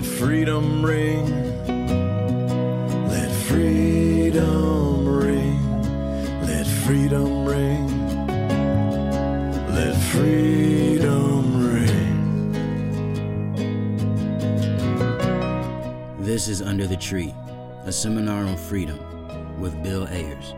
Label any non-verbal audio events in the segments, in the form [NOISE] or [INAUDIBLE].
Let freedom ring. Let freedom ring. Let freedom ring. Let freedom ring. This is Under the Tree, a seminar on freedom with Bill Ayers.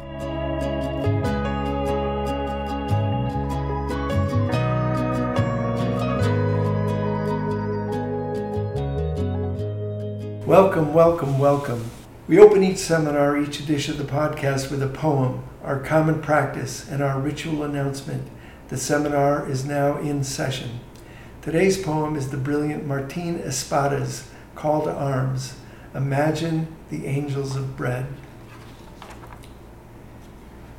Welcome, welcome, welcome. We open each seminar, each edition of the podcast with a poem, our common practice, and our ritual announcement. The seminar is now in session. Today's poem is the brilliant Martín Espada's Call to Arms Imagine the Angels of Bread.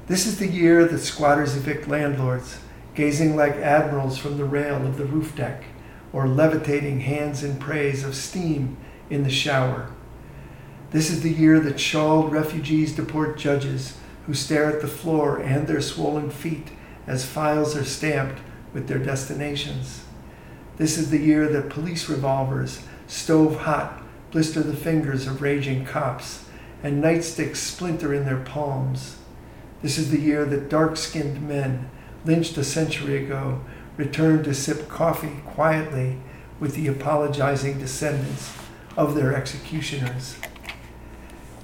This is the year that squatters evict landlords, gazing like admirals from the rail of the roof deck, or levitating hands in praise of steam in the shower. This is the year that shawled refugees deport judges who stare at the floor and their swollen feet as files are stamped with their destinations. This is the year that police revolvers, stove hot, blister the fingers of raging cops, and nightsticks splinter in their palms. This is the year that dark skinned men, lynched a century ago, return to sip coffee quietly with the apologizing descendants of their executioners.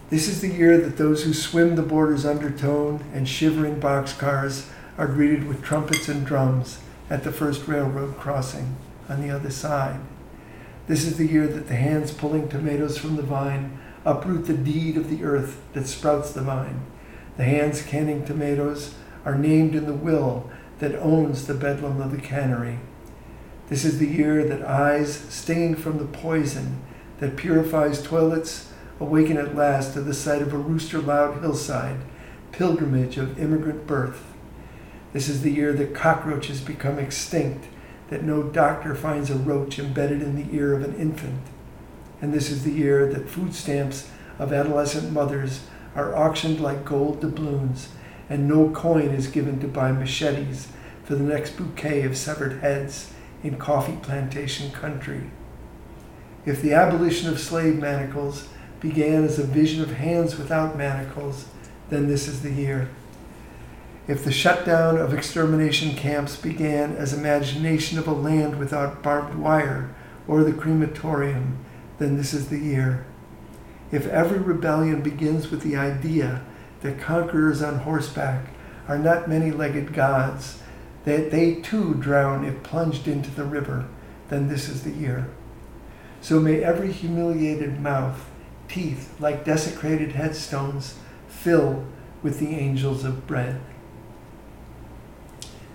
This is the year that those who swim the border's undertone and shiver in boxcars are greeted with trumpets and drums at the first railroad crossing on the other side. This is the year that the hands pulling tomatoes from the vine uproot the deed of the earth that sprouts the vine. The hands canning tomatoes are named in the will that owns the bedlam of the cannery. This is the year that eyes stinging from the poison that purifies toilets awaken at last to the sight of a rooster loud hillside, pilgrimage of immigrant birth. This is the year that cockroaches become extinct, that no doctor finds a roach embedded in the ear of an infant. And this is the year that food stamps of adolescent mothers are auctioned like gold doubloons, and no coin is given to buy machetes for the next bouquet of severed heads in coffee plantation country. If the abolition of slave manacles began as a vision of hands without manacles, then this is the year. If the shutdown of extermination camps began as imagination of a land without barbed wire or the crematorium, then this is the year. If every rebellion begins with the idea that conquerors on horseback are not many legged gods, that they too drown if plunged into the river, then this is the year. So may every humiliated mouth, teeth like desecrated headstones, fill with the angels of bread.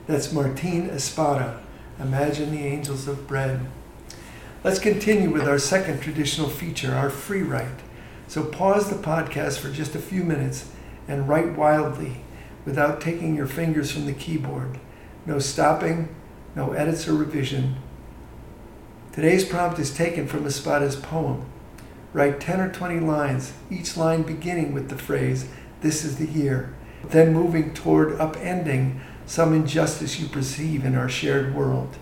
That's Martín Espada. Imagine the angels of bread. Let's continue with our second traditional feature, our free write. So pause the podcast for just a few minutes and write wildly without taking your fingers from the keyboard. No stopping, no edits or revision, Today's prompt is taken from Espada's poem. Write 10 or 20 lines, each line beginning with the phrase, This is the year, then moving toward upending some injustice you perceive in our shared world.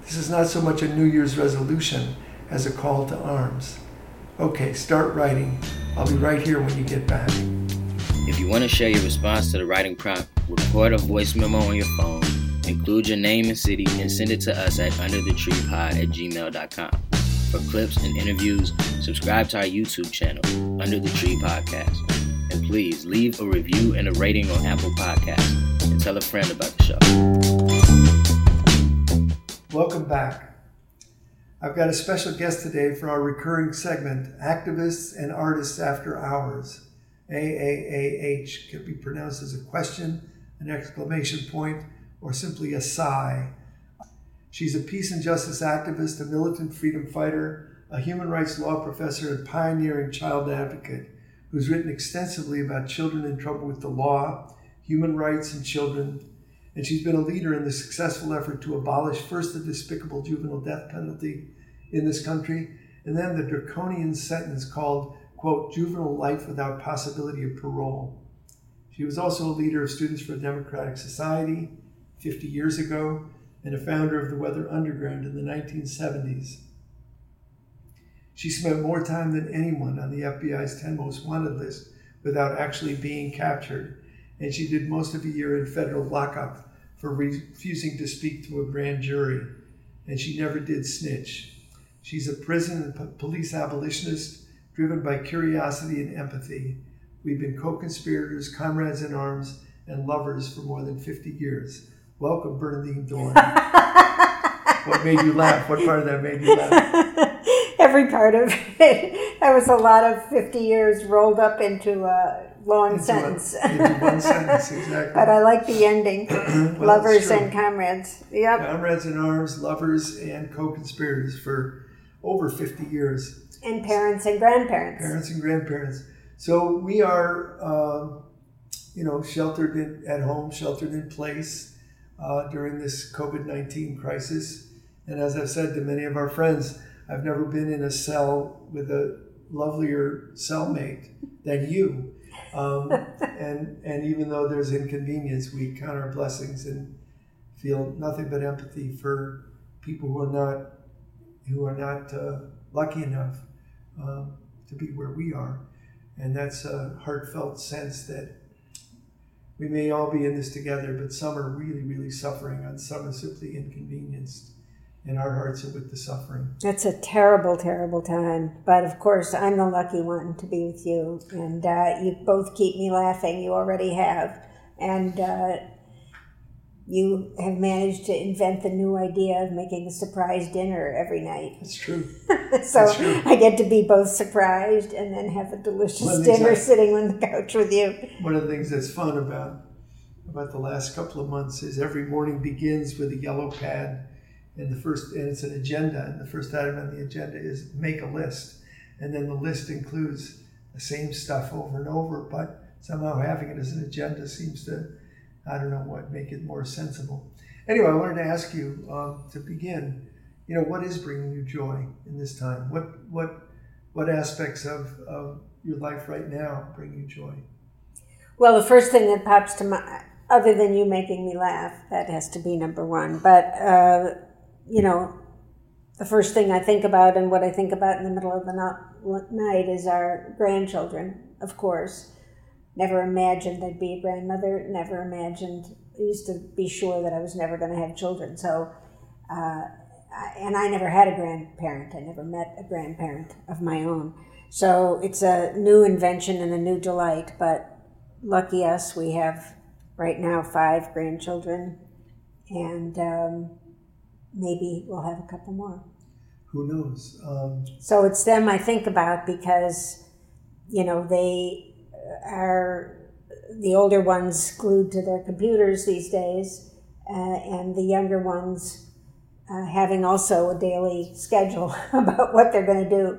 This is not so much a New Year's resolution as a call to arms. Okay, start writing. I'll be right here when you get back. If you want to share your response to the writing prompt, record a voice memo on your phone Include your name and city and send it to us at underthetreepod at gmail.com. For clips and interviews, subscribe to our YouTube channel, Under the Tree Podcast. And please leave a review and a rating on Apple Podcasts and tell a friend about the show. Welcome back. I've got a special guest today for our recurring segment, Activists and Artists After Hours. AAAH can be pronounced as a question, an exclamation point, or simply a sigh. She's a peace and justice activist, a militant freedom fighter, a human rights law professor, and pioneering child advocate who's written extensively about children in trouble with the law, human rights, and children. And she's been a leader in the successful effort to abolish first the despicable juvenile death penalty in this country, and then the draconian sentence called, quote, juvenile life without possibility of parole. She was also a leader of Students for a Democratic Society 50 years ago and a founder of the Weather Underground in the 1970s. She spent more time than anyone on the FBI's 10 most wanted list without actually being captured. And she did most of a year in federal lockup for refusing to speak to a grand jury. And she never did snitch. She's a prison and po- police abolitionist driven by curiosity and empathy. We've been co conspirators, comrades in arms, and lovers for more than 50 years. Welcome, Bernardine [LAUGHS] Dohrn. what made you laugh? What part of that made you laugh? [LAUGHS] Every part of it. That was a lot of 50 years rolled up into a long Into sentence. a- into one sentence, exactly. [LAUGHS] but I like the ending. [CLEARS THROAT] Well, Lovers and comrades. Yep. Comrades in arms, lovers, and co conspirators for over 50 years. And parents and grandparents. parents and grandparents. So we are, um, you know, sheltered in, at home, sheltered in place uh, during this COVID 19 crisis. And as I've said to many of our friends, I've never been in a cell with a lovelier cellmate than you. Um, [LAUGHS] and, and even though there's inconvenience, we count our blessings and feel nothing but empathy for people who are not who are not uh, lucky enough um, to be where we are. And that's a heartfelt sense that we may all be in this together, but some are really, really suffering, and some are simply inconvenienced. And our hearts are with the suffering. That's a terrible, terrible time. But of course, I'm the lucky one to be with you. And uh, you both keep me laughing. You already have. And uh, you have managed to invent the new idea of making a surprise dinner every night. That's true. [LAUGHS] so That's true. I get to be both surprised and then have a delicious dinner exactly. sitting on the couch with you. One of the things that's fun about about the last couple of months is every morning begins with a yellow pad, and the first and it's an agenda, and the first item on the agenda is make a list, and then the list includes the same stuff over and over, but somehow having it as an agenda seems to, I don't know what, make it more sensible. Anyway, I wanted to ask you um, to begin. You know, what is bringing you joy in this time? What what what aspects of, of your life right now bring you joy? Well, the first thing that pops to my, other than you making me laugh, that has to be number one. But, uh, you know, the first thing I think about and what I think about in the middle of the night is our grandchildren, of course. Never imagined I'd be a grandmother, never imagined, I used to be sure that I was never going to have children. So, uh, I- and I never had a grandparent. I never met a grandparent of my own. So it's a new invention and a new delight, but lucky us, we have right now five grandchildren, and um, maybe we'll have a couple more. Who knows? Um, So it's them I think about because, you know, they are the older ones glued to their computers these days, uh, and the younger ones uh, having also a daily schedule [LAUGHS] about what they're going to do,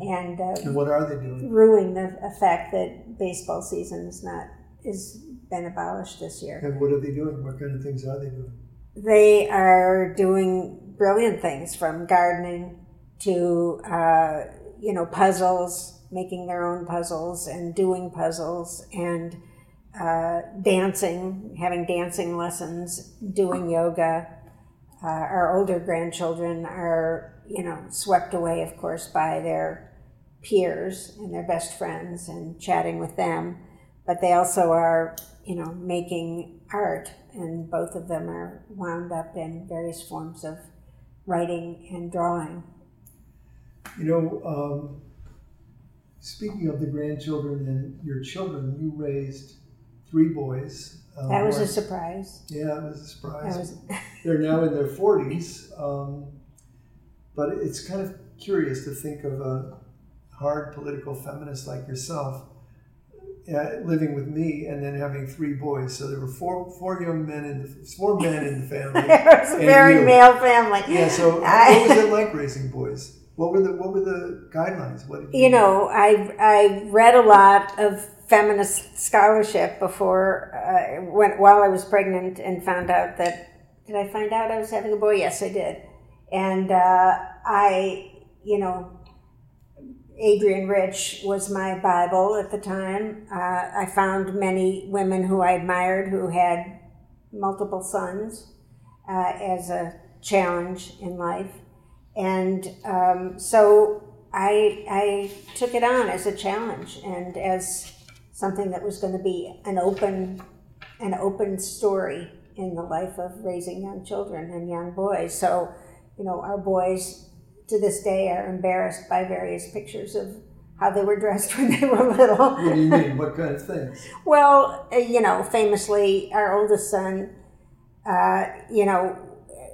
and uh, and what are they doing? ruining the effect that baseball season is not is been abolished this year. And what are they doing? What kind of things are they doing? They are doing brilliant things from gardening to uh, you know puzzles, making their own puzzles and doing puzzles and uh, dancing, having dancing lessons, doing yoga. Uh, our older grandchildren are you know swept away, of course, by their peers and their best friends and chatting with them, but they also are you know making art and both of them are wound up in various forms of writing and drawing. You know, um, speaking of the grandchildren and your children, you raised three boys. Um, That was a surprise. yeah, it was a surprise. Was [LAUGHS] They're now in their forties, um, but it's kind of curious to think of a hard political feminist like yourself uh, living with me and then having three boys. So there were four four young men in the four men in the [LAUGHS] family. it was a very you. male family. Yeah. So I- what was it like raising boys? What were the what were the guidelines? What did you know, I I read a lot of feminist scholarship before uh, when while I was pregnant and found out that did I find out I was having a boy? Yes, I did, and uh, I you know. Adrienne Rich was my Bible at the time. Uh, I found many women who I admired who had multiple sons uh, as a challenge in life. And um, so I I took it on as a challenge and as something that was going to be an open an open story in the life of raising young children and young boys. So, you know, our boys to this day are embarrassed by various pictures of how they were dressed [LAUGHS] when they were little. What do you mean? What kind of things? Well, uh, you know, famously, our oldest son, uh, you know,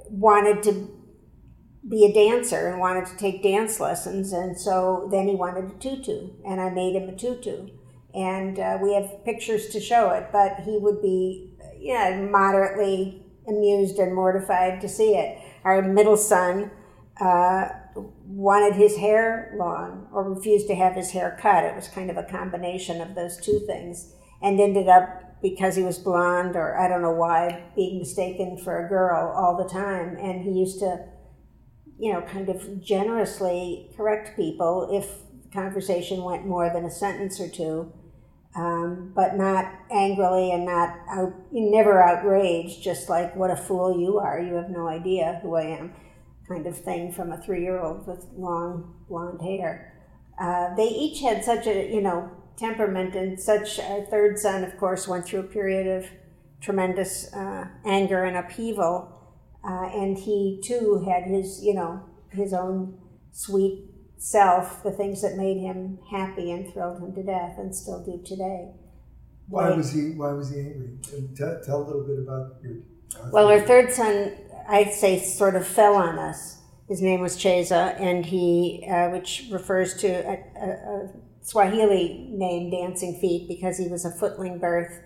wanted to be a dancer and wanted to take dance lessons, and so then he wanted a tutu, and I made him a tutu, and uh, we have pictures to show it. But he would be, yeah, moderately amused and mortified to see it. Our middle son. Uh, wanted his hair long or refused to have his hair cut. It was kind of a combination of those two things and ended up because he was blonde or I don't know why being mistaken for a girl all the time and he used to you know kind of generously correct people if the conversation went more than a sentence or two um, but not angrily and not out, never outraged just like what a fool you are you have no idea who I am kind of thing from a three year old with long blonde hair. Uh, they each had such a, you know, temperament and such. Our third son, of course, went through a period of tremendous uh, anger and upheaval. Uh, and he too had his, you know, his own sweet self, the things that made him happy and thrilled him to death, and still do today. Why was he? Why was he angry? Tell, tell a little bit about your. Well, our third son I'd say sort of fell on us. His name was Chesa, and he, uh, which refers to a, a, a, Swahili name, Dancing Feet, because he was a footling birth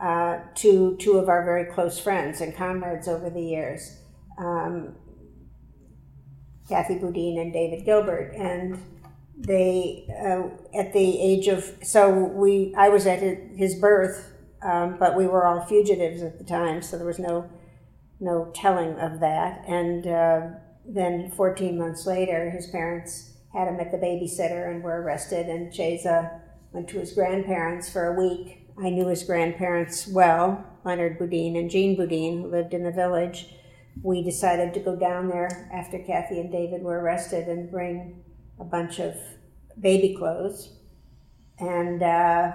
uh, to two of our very close friends and comrades over the years, um, Kathy Boudin and David Gilbert, and they uh, at the age of so we I was at his birth, um, but we were all fugitives at the time, so there was no no telling of that. And uh, then 14 months later, his parents had him at the babysitter and were arrested. And Chesa went to his grandparents for a week. I knew his grandparents well, Leonard Boudin and Jean Boudin, who lived in the village. We decided to go down there after Kathy and David were arrested and bring a bunch of baby clothes. And uh,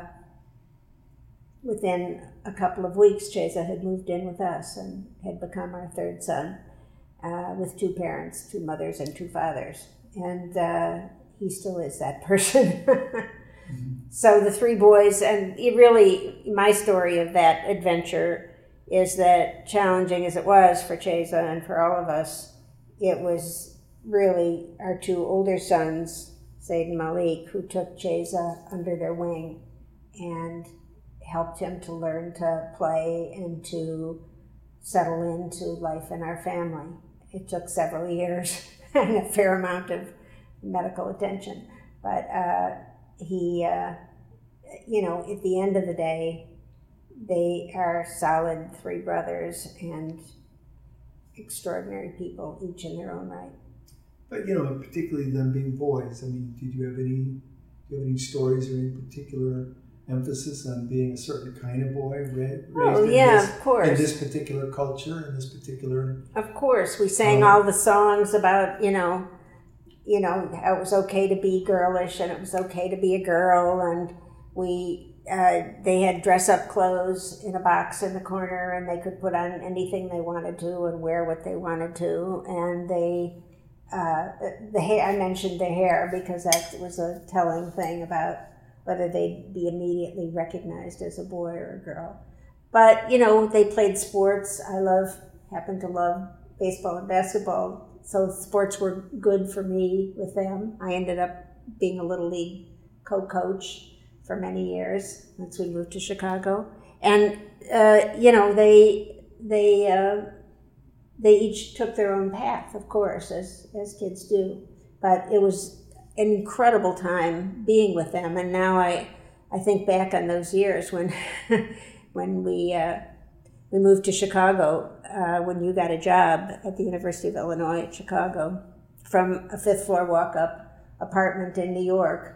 within a couple of weeks, Chesa had moved in with us and had become our third son uh, with two parents, two mothers, and two fathers. And uh, he still is that person. [LAUGHS] So the three boys, and really, my story of that adventure is that challenging as it was for Chesa and for all of us, it was really our two older sons, Zayd and Malik, who took Chesa under their wing and helped him to learn to play and to settle into life in our family. It took several years [LAUGHS] and a fair amount of medical attention, but uh, he, uh, you know, at the end of the day, they are solid three brothers and extraordinary people, each in their own right. But you know, particularly them being boys. I mean, did you have any? Do you have any stories or any particular emphasis on being a certain kind of boy raised oh, yeah, in, this, of course. in this particular culture, in this particular. Of course, we sang um, all the songs about you know, you know, it was okay to be girlish and it was okay to be a girl, and we. Uh, they had dress up clothes in a box in the corner, and they could put on anything they wanted to and wear what they wanted to. And they, uh, the hair, I mentioned the hair because that was a telling thing about whether they'd be immediately recognized as a boy or a girl. But, you know, they played sports. I love, happen to love baseball and basketball. So sports were good for me with them. I ended up being a little league co-coach for many years once we moved to Chicago. And, uh, you know, they, they, uh, they each took their own path, of course, as, as kids do. But it was an incredible time being with them. And now I, I think back on those years when, [LAUGHS] when we, uh, we moved to Chicago, uh, when you got a job at the University of Illinois at Chicago, from a fifth floor walk up apartment in New York,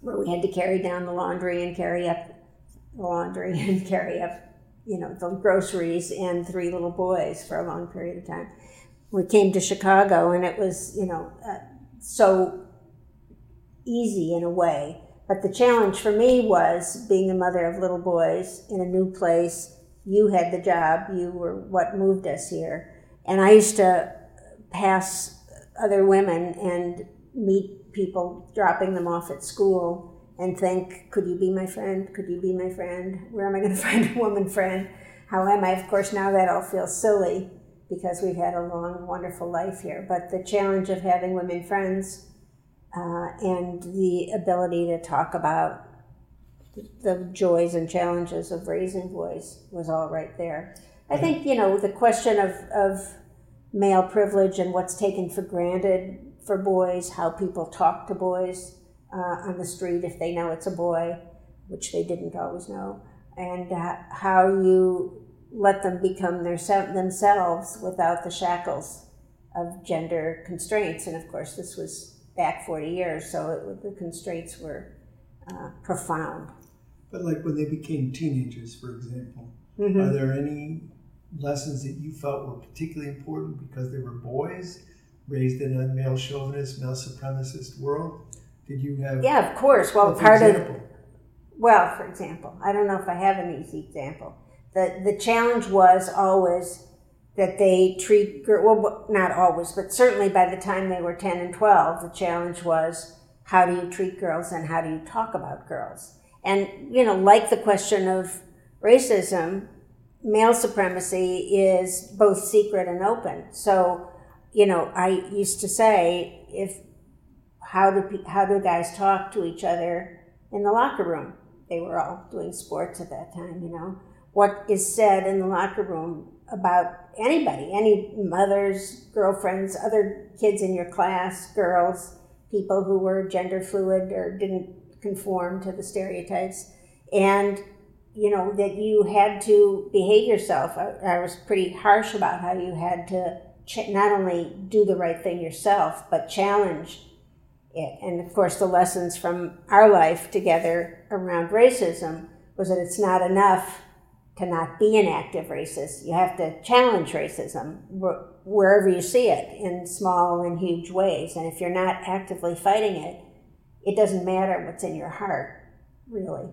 where we had to carry down the laundry and carry up the laundry [LAUGHS] and carry up, you know, the groceries and three little boys for a long period of time. We came to Chicago, and it was, you know, uh, so easy in a way. But the challenge for me was being the mother of little boys in a new place. You had the job, you were what moved us here. And I used to pass other women and meet people dropping them off at school and think, could you be my friend? Could you be my friend? Where am I going [LAUGHS] to find a woman friend? How am I? Of course, now that all feels silly because we've had a long, wonderful life here. But the challenge of having women friends uh, and the ability to talk about the joys and challenges of raising boys was all right there. I think, you know, the question of, of male privilege and what's taken for granted for boys, how people talk to boys uh, on the street if they know it's a boy, which they didn't always know, and uh, how you let them become their, themselves without the shackles of gender constraints. And of course, this was back 40 years, so it, the constraints were uh, profound. But like when they became teenagers, for example, mm-hmm. are there any lessons that you felt were particularly important because they were boys raised in a male chauvinist, male supremacist world? Did you have? Yeah, of course. Well, part example? of. Well, for example, I don't know if I have an easy example. The the challenge was always that they treat girl well, not always, but certainly by the time they were ten and twelve, the challenge was how do you treat girls and how do you talk about girls? And you know, like the question of racism, male supremacy is both secret and open. So, you know, I used to say, if how do how do guys talk to each other in the locker room? They were all doing sports at that time, you know. What is said in the locker room about anybody, any mothers, girlfriends, other kids in your class, girls, people who were gender fluid or didn't conform to the stereotypes, and you know, that you had to behave yourself. I, I was pretty harsh about how you had to ch- not only do the right thing yourself, but challenge it. And of course, the lessons from our life together around racism was that it's not enough to not be an active racist. You have to challenge racism wherever you see it in small and huge ways. And if you're not actively fighting it, it doesn't matter what's in your heart, really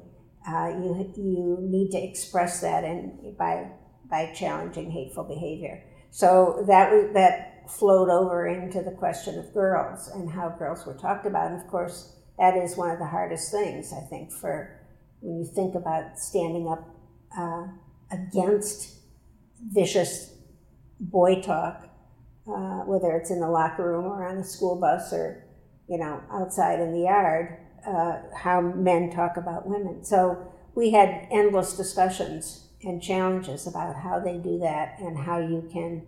uh, you you need to express that in by by challenging hateful behavior. So that that flowed over into the question of girls and how girls were talked about. And of course, that is one of the hardest things I think for when you think about standing up uh, against vicious boy talk, uh, whether it's in the locker room or on the school bus or you know outside in the yard uh, how men talk about women. So we had endless discussions and challenges about how they do that and how you can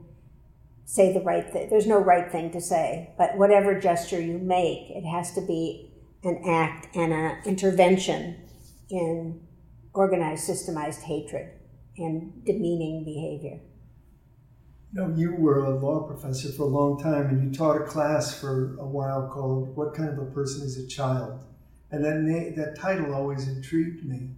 say the right thing. There's no right thing to say, but whatever gesture you make, it has to be an act and an intervention in organized, systemized hatred and demeaning behavior. Know, you were a law professor for a long time and you taught a class for a while called What Kind of a Person is a Child? And that, na- that title always intrigued me.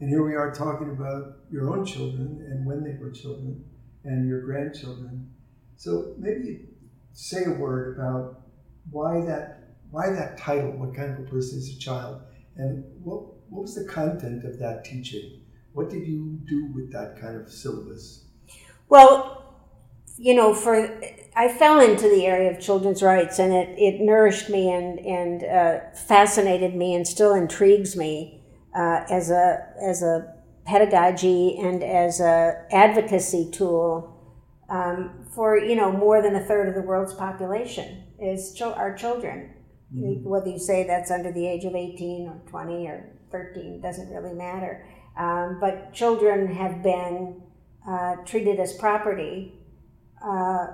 And here we are talking about your own children and when they were children and your grandchildren. So maybe say a word about why that why that title, what kind of a person is a child, and what what was the content of that teaching? What did you do with that kind of syllabus? Well, you know, for I fell into the area of children's rights, and it, it nourished me and and uh, fascinated me, and still intrigues me uh, as a as a pedagogy and as a advocacy tool um, for you know more than a third of the world's population is ch- our children. Mm-hmm. Whether you say that's under the age of eighteen or twenty or thirteen doesn't really matter. Um, but children have been uh, treated as property. Uh,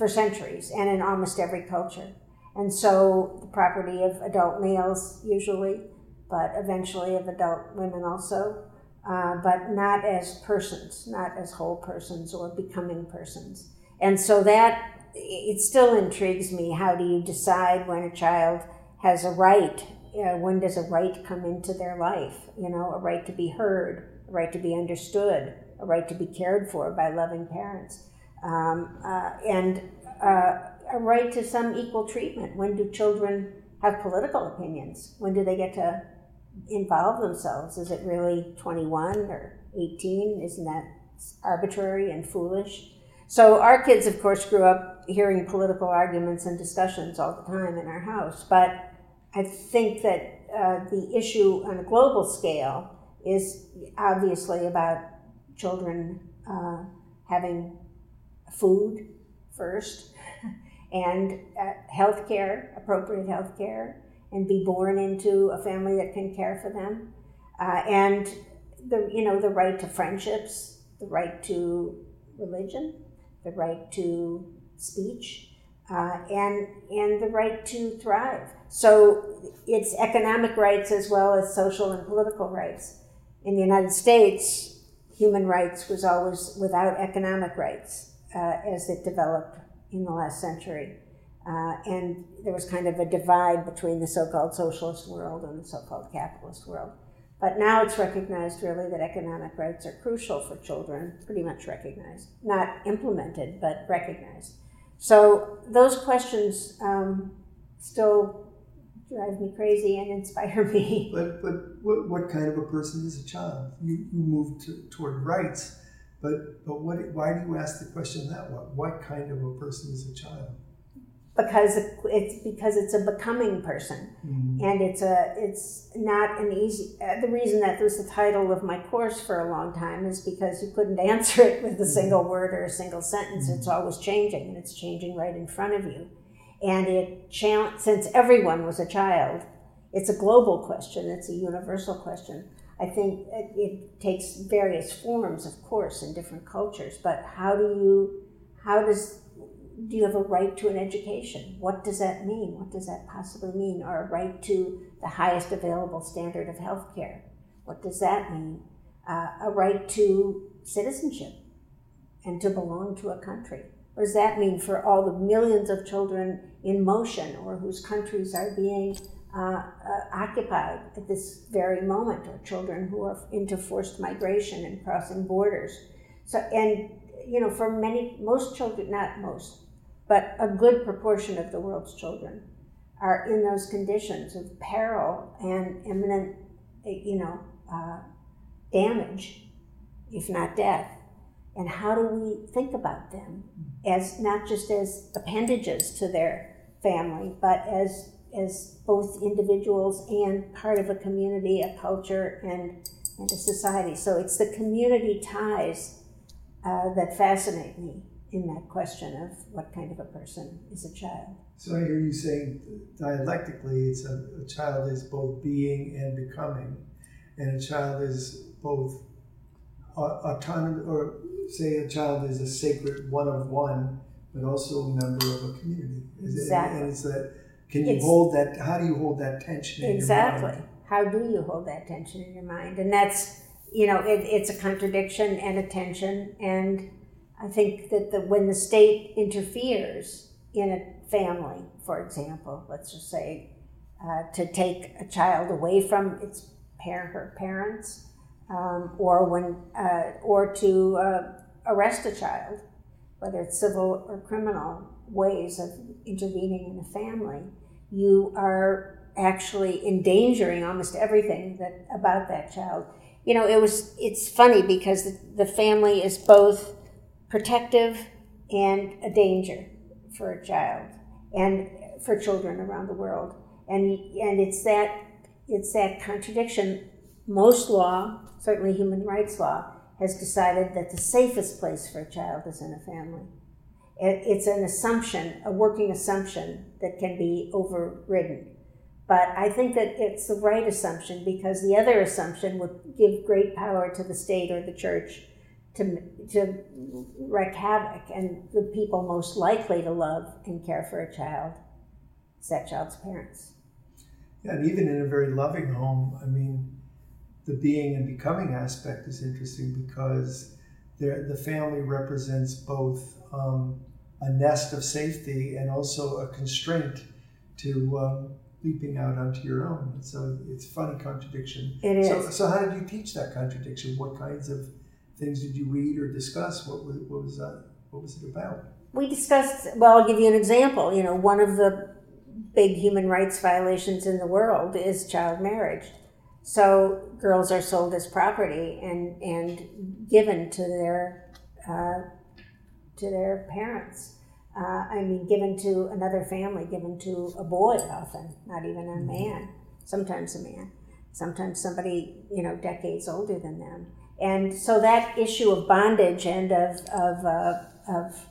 for centuries and in almost every culture. And so the property of adult males usually, but eventually of adult women also, uh, but not as persons, not as whole persons or becoming persons. And so that it still intrigues me. How do you decide when a child has a right? Uh, when does a right come into their life? You know, a right to be heard, a right to be understood, a right to be cared for by loving parents um, uh, and uh, a right to some equal treatment. When do children have political opinions? When do they get to involve themselves? Is it really 21 or 18? Isn't that arbitrary and foolish? So our kids, of course, grew up hearing political arguments and discussions all the time in our house. But I think that uh, the issue on a global scale is obviously about children uh, having food first [LAUGHS] and uh, health care, appropriate health care, and be born into a family that can care for them. Uh, and the, you know, the right to friendships, the right to religion, the right to speech, uh, and, and the right to thrive. So it's economic rights as well as social and political rights. In the United States, human rights was always without economic rights uh, as it developed in the last century. Uh, and there was kind of a divide between the so called socialist world and the so called capitalist world. But now it's recognized really that economic rights are crucial for children, pretty much recognized. Not implemented, but recognized. So those questions um, still drive me crazy and inspire me. But, but what, what kind of a person is a child? You, you move to, toward rights, but, but what, why do you ask the question that way? What kind of a person is a child? because it's because it's a becoming person mm-hmm. and it's a it's not an easy uh, the reason that was the title of my course for a long time is because you couldn't [LAUGHS] answer it with a mm-hmm. single word or a single sentence mm-hmm. it's always changing and it's changing right in front of you and it since everyone was a child it's a global question it's a universal question i think it, it takes various forms of course in different cultures but how do you how does do you have a right to an education? What does that mean? What does that possibly mean? Or a right to the highest available standard of health care? What does that mean? Uh, a right to citizenship and to belong to a country. What does that mean for all the millions of children in motion or whose countries are being uh, uh, occupied at this very moment, or children who are into forced migration and crossing borders? So, and you know, for many, most children, not most, but a good proportion of the world's children are in those conditions of peril and imminent, you know, uh, damage, if not death. And how do we think about them as not just as appendages to their family, but as as both individuals and part of a community, a culture, and and a society. So it's the community ties uh, that fascinate me in that question of what kind of a person is a child. So I hear you saying dialectically, it's a, a child is both being and becoming, and a child is both autonomous, or say a child is a sacred one of one, but also a member of a community. Exactly. And it's that. Can you it's, hold that? How do you hold that tension? exactly. How do you hold that tension in your mind? And that's you know, it, it's a contradiction and a tension and I think that the, when the state interferes in a family, for example, let's just say, uh, to take a child away from its parent or parents, um, or when, uh, or to uh, arrest a child, whether it's civil or criminal ways of intervening in a family, you are actually endangering almost everything that about that child. You know, it was. It's funny because the, family is both protective and a danger for a child and for children around the world. And, and it's, that, it's that contradiction. Most law, certainly human rights law, has decided that the safest place for a child is in a family. It, it's an assumption, a working assumption that can be overridden. But I think that it's the right assumption because the other assumption would give great power to the state or the church to, to wreak havoc. And the people most likely to love and care for a child is that child's parents. Yeah, and even in a very loving home, I mean, the being and becoming aspect is interesting because the family represents both um, a nest of safety and also a constraint to um, leaping out onto your own. So it's a funny contradiction. It is. So, so how did you teach that contradiction? What kinds of things did you read or discuss? What was what was that? What was it about? We discussed. Well, I'll give you an example. You know, one of the big human rights violations in the world is child marriage. So girls are sold as property and, and given to their uh, to their parents. Uh, I mean, given to another family, given to a boy often, not even a man. Sometimes a man, sometimes somebody you know decades older than them. And so that issue of bondage and of of uh, of,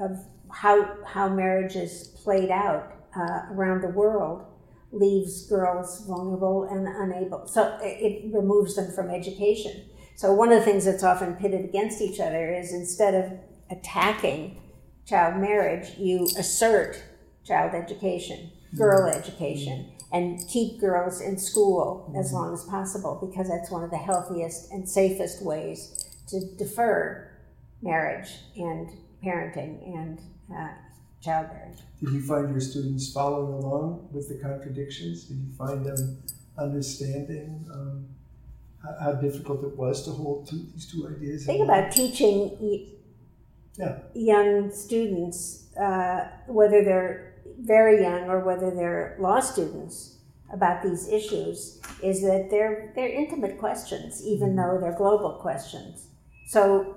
of how how marriage is played out uh, around the world leaves girls vulnerable and unable. So it, it removes them from education. So one of the things that's often pitted against each other is instead of attacking child marriage, you assert child education, girl education, and keep girls in school as long as possible because that's one of the healthiest and safest ways to defer marriage and parenting and uh, childbearing. Did you find your students following along with the contradictions? Did you find them understanding um, how, how difficult it was to hold two, these two ideas? Think about teaching Yeah. young students, uh, whether they're very young or whether they're law students, about these issues, is that they're they're intimate questions, even though they're global questions. So,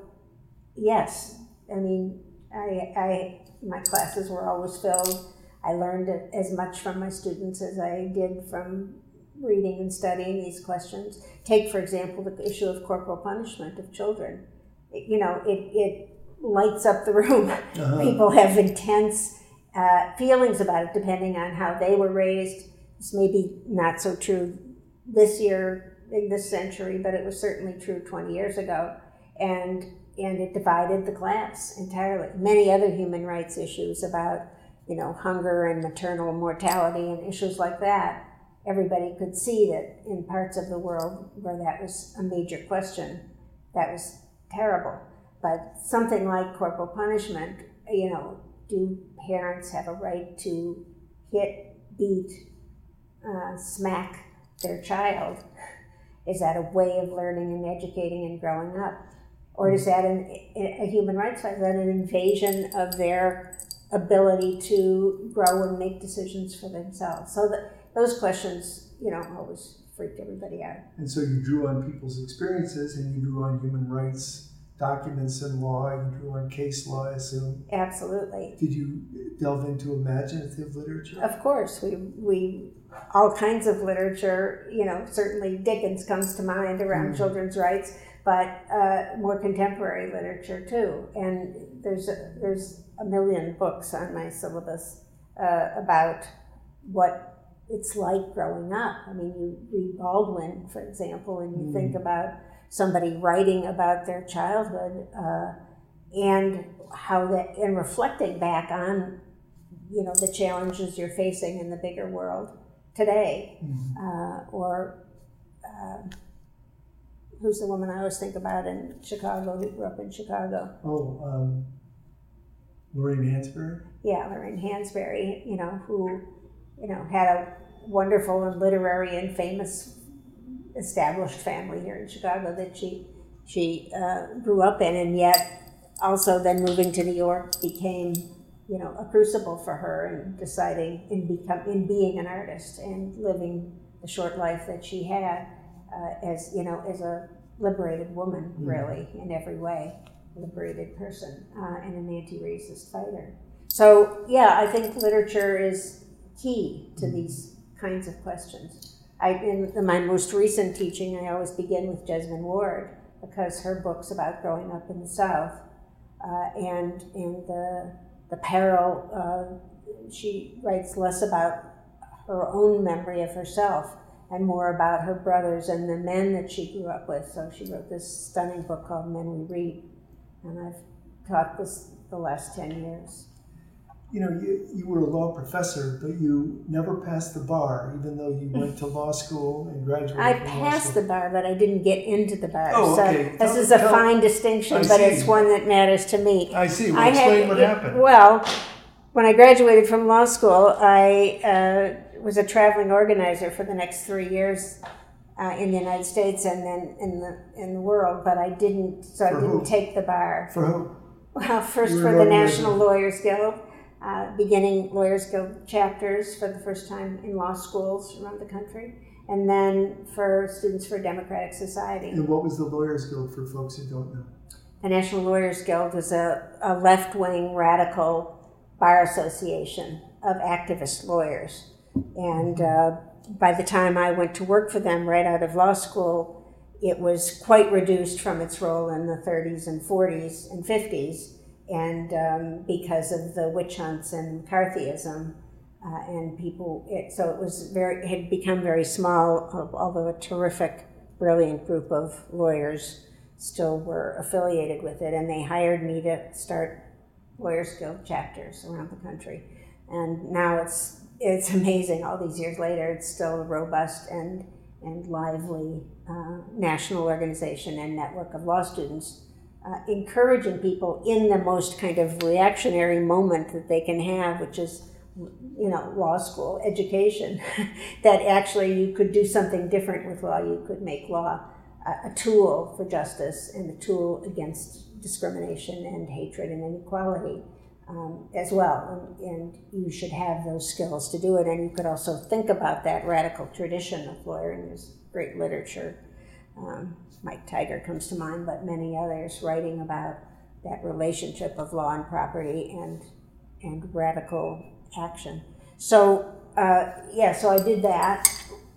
yes, I mean, I, I my classes were always filled. I learned as much from my students as I did from reading and studying these questions. Take, for example, the issue of corporal punishment of children. You know, it, it lights up the room. Uh-huh. People have intense uh, feelings about it depending on how they were raised. It's maybe not so true this year, in this century, but it was certainly true 20 years ago. And, and it divided the class entirely. Many other human rights issues about, you know, hunger and maternal mortality and issues like that, everybody could see that in parts of the world where that was a major question, that was terrible. But something like corporal punishment, you know, do parents have a right to hit, beat, uh, smack their child? Is that a way of learning and educating and growing up? Or is that an, a human rights that an invasion of their ability to grow and make decisions for themselves? So those questions, you know, always freak everybody out. And so you drew on people's experiences and you drew on human rights documents and law, you drew on case law, I assume. Absolutely. Did you delve into imaginative literature? Of course, we we all kinds of literature. You know, certainly Dickens comes to mind around Mm. children's rights, but uh, more contemporary literature too. And there's a, there's a million books on my syllabus uh, about what it's like growing up. I mean, you read Baldwin, for example, and you Mm. think about somebody writing about their childhood uh, and how that and reflecting back on you know the challenges you're facing in the bigger world today Mhm. uh, or uh, who's the woman i always think about in chicago who grew up in chicago Oh, um, Lorraine Hansberry? yeah lorraine hansberry you know who you know had a wonderful and literary and famous established family here in chicago that she she uh, grew up in and yet also then moving to new york became you know a crucible for her and deciding in become in being an artist and living the short life that she had uh, as you know as a liberated woman really in every way liberated person uh, and an anti-racist fighter. So yeah i think literature is key to these kinds of questions I, in my most recent teaching i always begin with jesmyn ward because her books about growing up in the south uh, and and the the peril. Uh, she writes less about her own memory of herself and more about her brothers and the men that she grew up with. So she wrote this stunning book called Men We Reaped, and I've taught this the last ten years. You know, you, you were a law professor, but you never passed the bar, even though you went to law school and graduated. I from law passed the bar, but I didn't get into the bar. Oh, so okay. this is a fine distinction, I but see. it's one that matters to me. I see. Well, I explain had- what it- happened. Well, when I graduated from law school, I uh, was a traveling organizer for the next three years uh, in the United States and then in the in the world. But I didn't, so I didn't who? take the bar. For who? Well, [LAUGHS] first for the. National Lawyers Guild, uh, beginning Lawyers Guild chapters for the first time in law schools around the country, and then for Students for Democratic Society. And what was the Lawyers Guild for folks who don't know? The National Lawyers Guild was a, a left wing radical bar association of activist lawyers. And uh, by the time I went to work for them right out of law school, it was quite reduced from its role in the 30s and 40s and 50s. And um, because of the witch hunts and McCarthyism, uh, and people, it, so it was very, it had become very small, although a terrific, brilliant group of lawyers still were affiliated with it. And they hired me to start Lawyers Guild chapters around the country. And now it's, it's [LAUGHS] amazing, all these years later, it's still a robust and, and lively uh, national organization and network of law students, uh, encouraging people in the most kind of reactionary moment that they can have, which is, you know, law school education, [LAUGHS] that actually you could do something different with law. You could make law a, a tool for justice and a tool against discrimination and hatred and inequality. Um, as well, and, and, you should have those skills to do it. And you could also think about that radical tradition of lawyering. There's great literature. Um, Mike Tigar comes to mind, but many others writing about that relationship of law and property and and radical action. So uh, yeah, so I did that.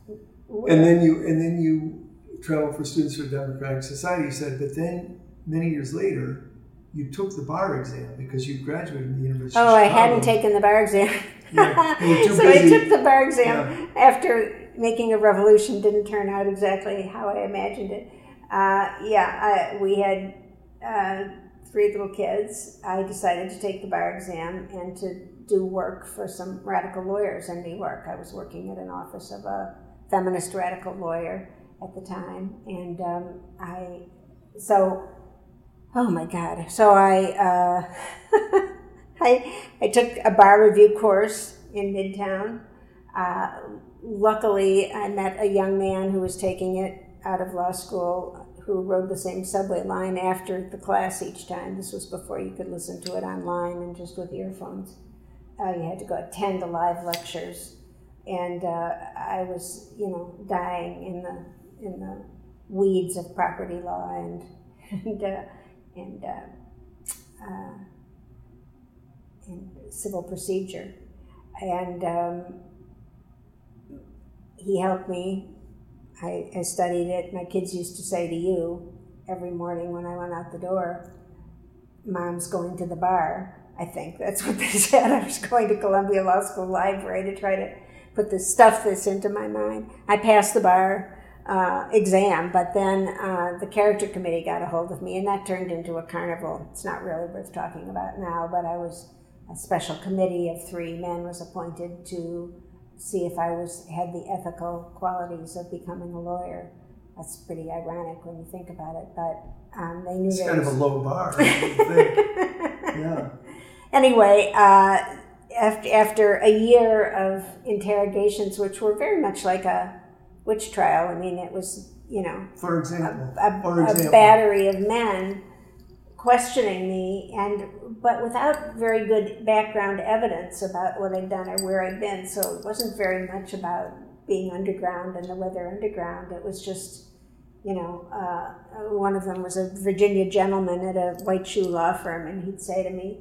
And then you and then you travel for Students for Democratic Society. You said, but then many years later, you took the bar exam because you graduated from the University. Oh, I hadn't taken the bar exam. Yeah. [LAUGHS] so I took the bar exam yeah. after making a revolution didn't turn out exactly how I imagined it. Uh, yeah, I, we had uh, three little kids. I decided to take the bar exam and to do work for some radical lawyers in New York. I was working at an office of a feminist radical lawyer at the time, and um, I so oh my god. So I uh, [LAUGHS] I I took a bar review course in Midtown. Uh, luckily, I met a young man who was taking it out of law school who rode the same subway line after the class each time. This was before you could listen to it online and just with earphones. Uh, you had to go attend the live lectures, and uh, I was, you know, dying in the in the weeds of property law and [LAUGHS] and uh, and, uh, uh, and civil procedure, and um, he helped me. I, I studied it. My kids used to say to you every morning when I went out the door, Mom's going to the bar. I think that's what they [LAUGHS] said. I was going to Columbia Law School Library to try to put this stuff this into my mind. I passed the bar uh, exam, but then uh, the character committee got a hold of me, and that turned into a carnival. It's not really worth talking about now, but I was a special committee of three men was appointed to see if I was had the ethical qualities of becoming a lawyer. That's pretty ironic when you think about it, but um, they knew it's kind was... of a low bar. [LAUGHS] yeah. Anyway, uh, after after a year of interrogations, which were very much like a witch trial. I mean, it was you know, for example, a, a, example. a battery of men questioning me and but without very good background evidence about what I'd done or where I'd been. So it wasn't very much about being underground and the weather underground. It was just, you know, uh, one of them was a Virginia gentleman at a white shoe law firm, and he'd say to me,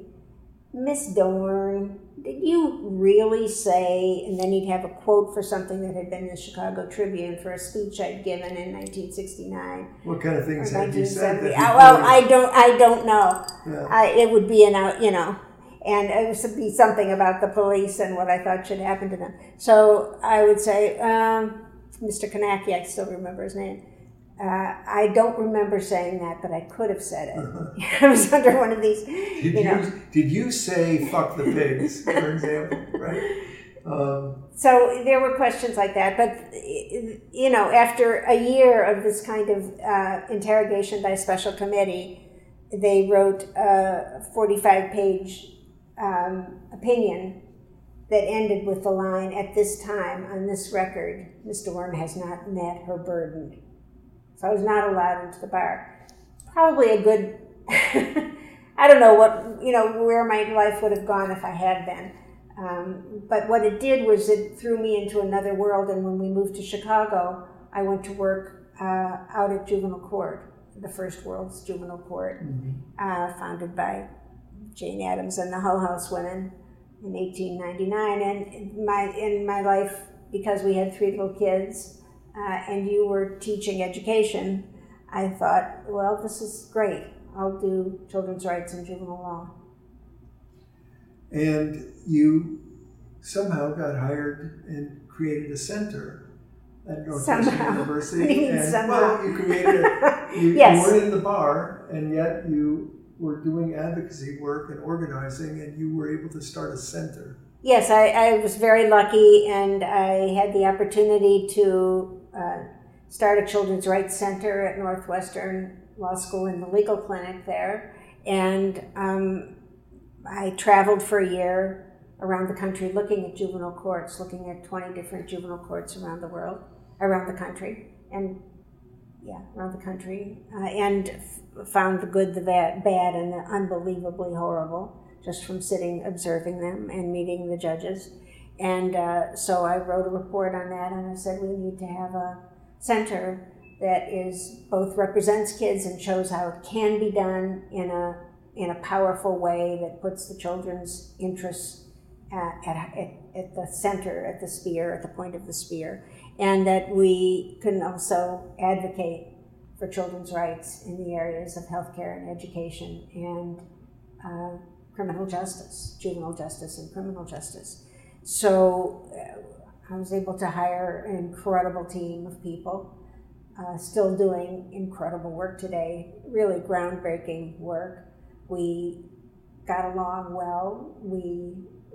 Miss Dohrn, did you really say, and then he'd have a quote for something that had been in the Chicago Tribune for a speech I'd given in 1969. What kind of things had you said? That uh, well, I don't, I don't know. Yeah. I, it would be an out, you know, and it would be something about the police and what I thought should happen to them. So I would say, um, Mr. Kanaki, I still remember his name uh, I don't remember saying that, but I could have said it. Uh-huh. [LAUGHS] [LAUGHS] I was under one of these. Did you, know. you, did you say "fuck the pigs"? For example, right? Um, so there were questions like that, but you know, after a year of this kind of uh, interrogation by a special committee, they wrote a forty-five page um, opinion that ended with the line, "At this time, on this record, Mr. Dohrn has not met her burden." So I was not allowed into the bar. Probably a good [LAUGHS] I don't know what you know where my life would have gone if I had been. Um, but what it did was it threw me into another world. And when we moved to Chicago, I went to work uh, out at juvenile court, the first world's juvenile court, uh, founded by Jane Addams and the Hull House women in 1899. And my in my life, because we had three little kids, uh, and you were teaching education, I thought, well, this is great. I'll do children's rights and juvenile law. And you somehow got hired and created a center at Northwestern [LAUGHS] University. And somehow? well, you created a, [LAUGHS] you, Yes. you weren't in the bar, and yet you were doing advocacy work and organizing, and you were able to start a center. Yes, I, I was very lucky, and I had the opportunity to uh, start a children's rights center at Northwestern Law School in the legal clinic there. And um, I traveled for a year around the country looking at juvenile courts, looking at 20 different juvenile courts around the world, around the country, and yeah, around the country, uh, and f- found the good, the bad, bad, and the unbelievably horrible just from sitting observing them and meeting the judges. And uh, so I wrote a report on that, and I said we need to have a center that is both represents kids and shows how it can be done in a in a powerful way that puts the children's interests at, at, at, the center, at the spear, at the point of the spear, and that we can also advocate for children's rights in the areas of healthcare and education and uh, criminal justice, juvenile justice, and criminal justice. So uh, I was able to hire an incredible team of people, uh, still doing incredible work today, really groundbreaking work. We got along well, we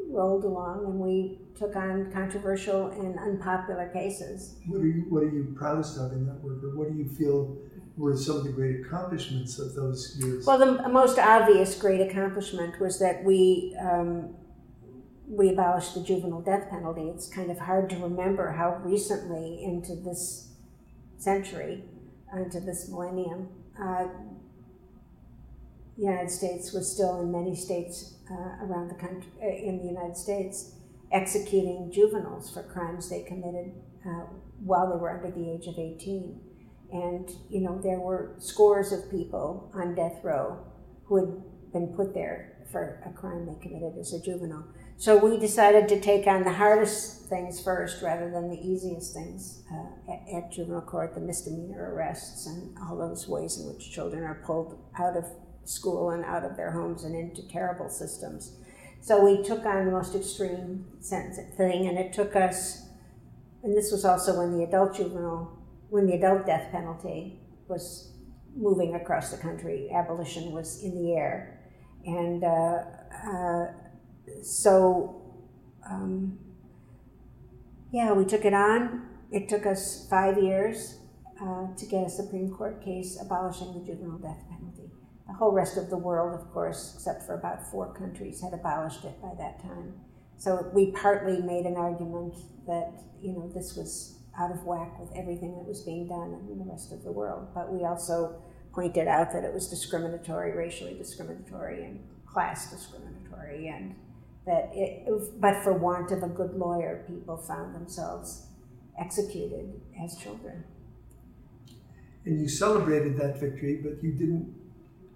rolled along, and we took on controversial and unpopular cases. What are you What are you proudest of in that work, or what do you feel were some of the great accomplishments of those years? Well, the most obvious great accomplishment was that we um, we abolished the juvenile death penalty. It's kind of hard to remember how recently into this century, into this millennium, uh, the United States was still in many states uh, around the country, uh, in the United States, executing juveniles for crimes they committed uh, while they were under the age of 18. And, you know, there were scores of people on death row who had been put there for a crime they committed as a juvenile. So we decided to take on the hardest things first rather than the easiest things uh, at, at juvenile court, the misdemeanor arrests and all those ways in which children are pulled out of school and out of their homes and into terrible systems. So we took on the most extreme sentence thing, and it took us, and this was also when the adult juvenile, when the adult death penalty was moving across the country, abolition was in the air. And uh, uh, so, um, yeah, we took it on. It took us five years uh, to get a Supreme Court case abolishing the juvenile death penalty. The whole rest of the world, of course, except for about four countries, had abolished it by that time. So we partly made an argument that you know this was out of whack with everything that was being done in the rest of the world, but we also pointed out that it was discriminatory, racially discriminatory, and class discriminatory, and that it, but for want of a good lawyer, people found themselves executed as children. and you celebrated that victory, but you didn't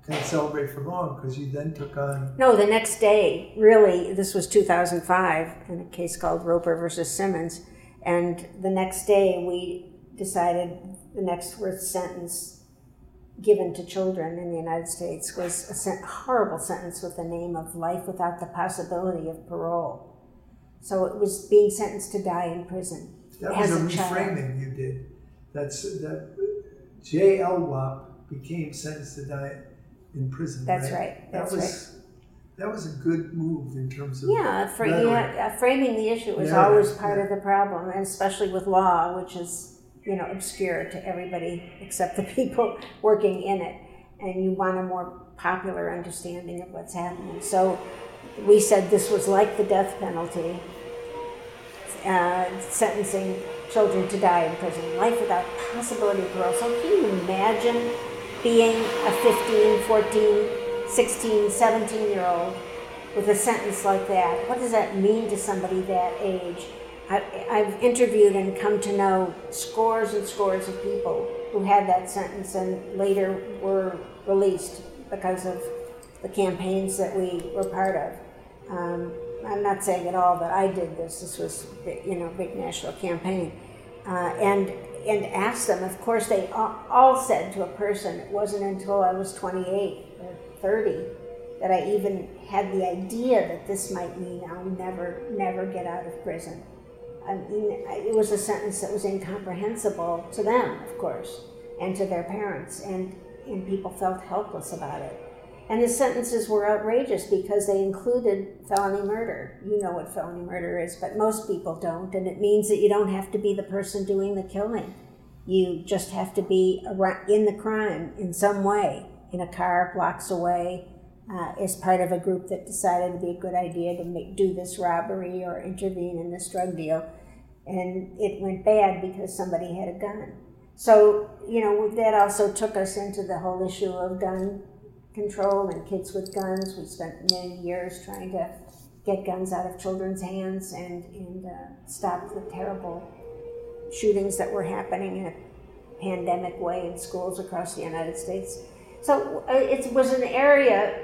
kind of celebrate for long because you then took on No, the next day, really, this was 2005 in a case called Roper versus Simmons. And the next day, we decided the next worst sentence given to children in the United States was a sen- horrible sentence with the name of life without the possibility of parole. So it was being sentenced to die in prison. that was as a a child. you did. That's that JLWOP became sentenced to die in prison. That's right. right, That that's was that was a good move in terms of Yeah, for, yeah, framing the issue is Yeah, always part yeah. of the problem, and especially with law, which is you know obscure to everybody except the [LAUGHS] people working in it. And you want a more popular understanding of what's happening. So we said this was like the death penalty, uh, sentencing children to die in prison, life without possibility of parole. So can you imagine being a 15, 14, 16, 17 year old with a sentence like that? What does that mean to somebody that age? I've interviewed and come to know scores and scores of people who had that sentence and later were released because of the campaigns that we were part of. Um, I'm not saying at all that I did this. This was, you know, a big national campaign, uh, and and asked them. Of course, they all, all said to a person, it wasn't until I was 28 or 30 that I even had the idea that this might mean I'll never, never get out of prison. I mean, it was a sentence that was incomprehensible to them, of course, and to their parents, and, and people felt helpless about it. And the sentences were outrageous because they included felony murder. You know what felony murder is, but most people don't. And it means that you don't have to be the person doing the killing. You just have to be in the crime in some way, in a car blocks away, uh, as part of a group that decided it'd be a good idea to make, do this robbery or intervene in this drug deal. And it went bad because somebody had a gun. So, you know, that also took us into the whole issue of gun control and kids with guns. We spent many years trying to get guns out of children's hands and, and uh, stop the terrible shootings that were happening in a pandemic way in schools across the United States. So uh, it was an area,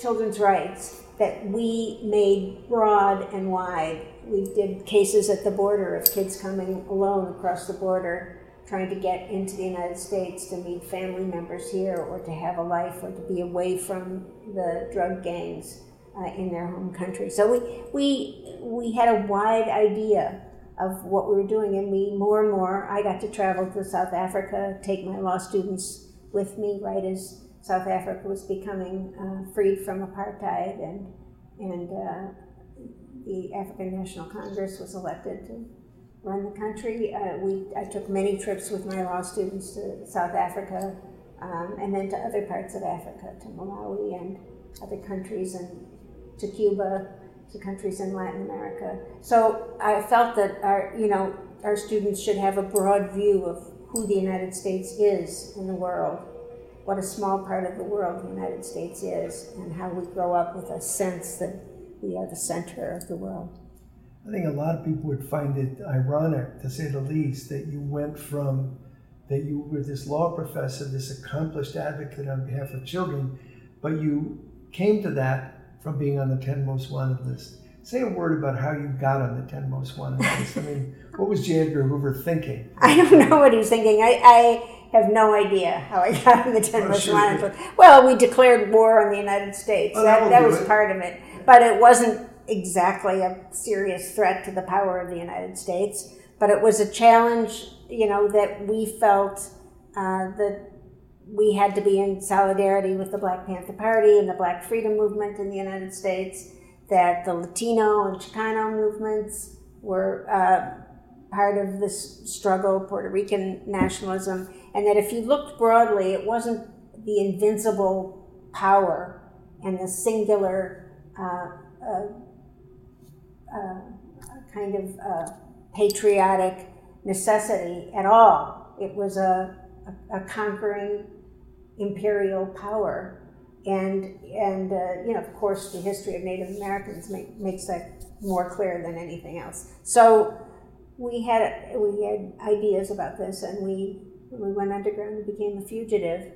children's rights, that we made broad and wide. We did cases at the border of kids coming alone across the border trying to get into the United States to meet family members here or to have a life or to be away from the drug gangs uh, in their home country. So we, we, we had a wide idea of what we were doing, and we more and more. I got to travel to South Africa, take my law students with me right as South Africa was becoming uh, freed from apartheid, and and uh, the African National Congress was elected to run the country. Uh, we, I took many trips with my law students to South Africa um, and then to other parts of Africa, to Malawi and other countries, and to Cuba, to countries in Latin America. So I felt that our, you know, our students should have a broad view of who the United States is in the world, what a small part of the world the United States is, and how we grow up with a sense that we are the center of the world. I think a lot of people would find it ironic, to say the least, that you went from that you were this law professor, this accomplished advocate on behalf of children, but you came to that from being on the 10 most wanted list. Say a word about how you got on the 10 most wanted list. I mean, what was J. Edgar Hoover thinking? [LAUGHS] I don't know what he was thinking. I, I have no idea how I got in the 10 oh, most sure wanted list. Well, we declared war on the United States. Oh, that, that, that was it. part of it. But it wasn't exactly a serious threat to the power of the United States, but it was a challenge, you know, that we felt uh, that we had to be in solidarity with the Black Panther Party and the Black Freedom Movement in the United States, that the Latino and Chicano movements were uh, part of this struggle, Puerto Rican nationalism, and that if you looked broadly, it wasn't the invincible power and the singular uh, uh, uh, kind of uh, patriotic necessity at all. It was a, a, a conquering imperial power. And, and uh, you know, of course, the history of Native Americans make, makes that more clear than anything else. So we had, we had ideas about this, and we, we went underground and became a fugitive.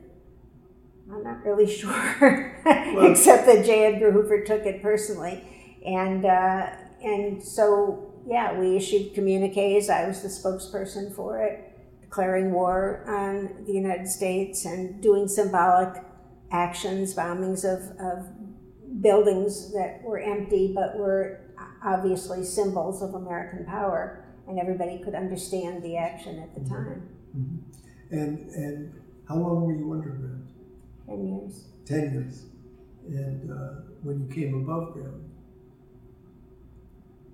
I'm not really [LAUGHS] sure, well, except that J. Edgar Hoover took it personally. And, uh, and so, yeah, we issued communiques. I was the spokesperson for it, declaring war on the United States and doing symbolic actions, bombings of, of buildings that were empty but were obviously symbols of American power, and everybody could understand the action at the mm-hmm. time. Mm-hmm. And and how long were you underground? Ten years. Ten years. And uh, when you came above ground,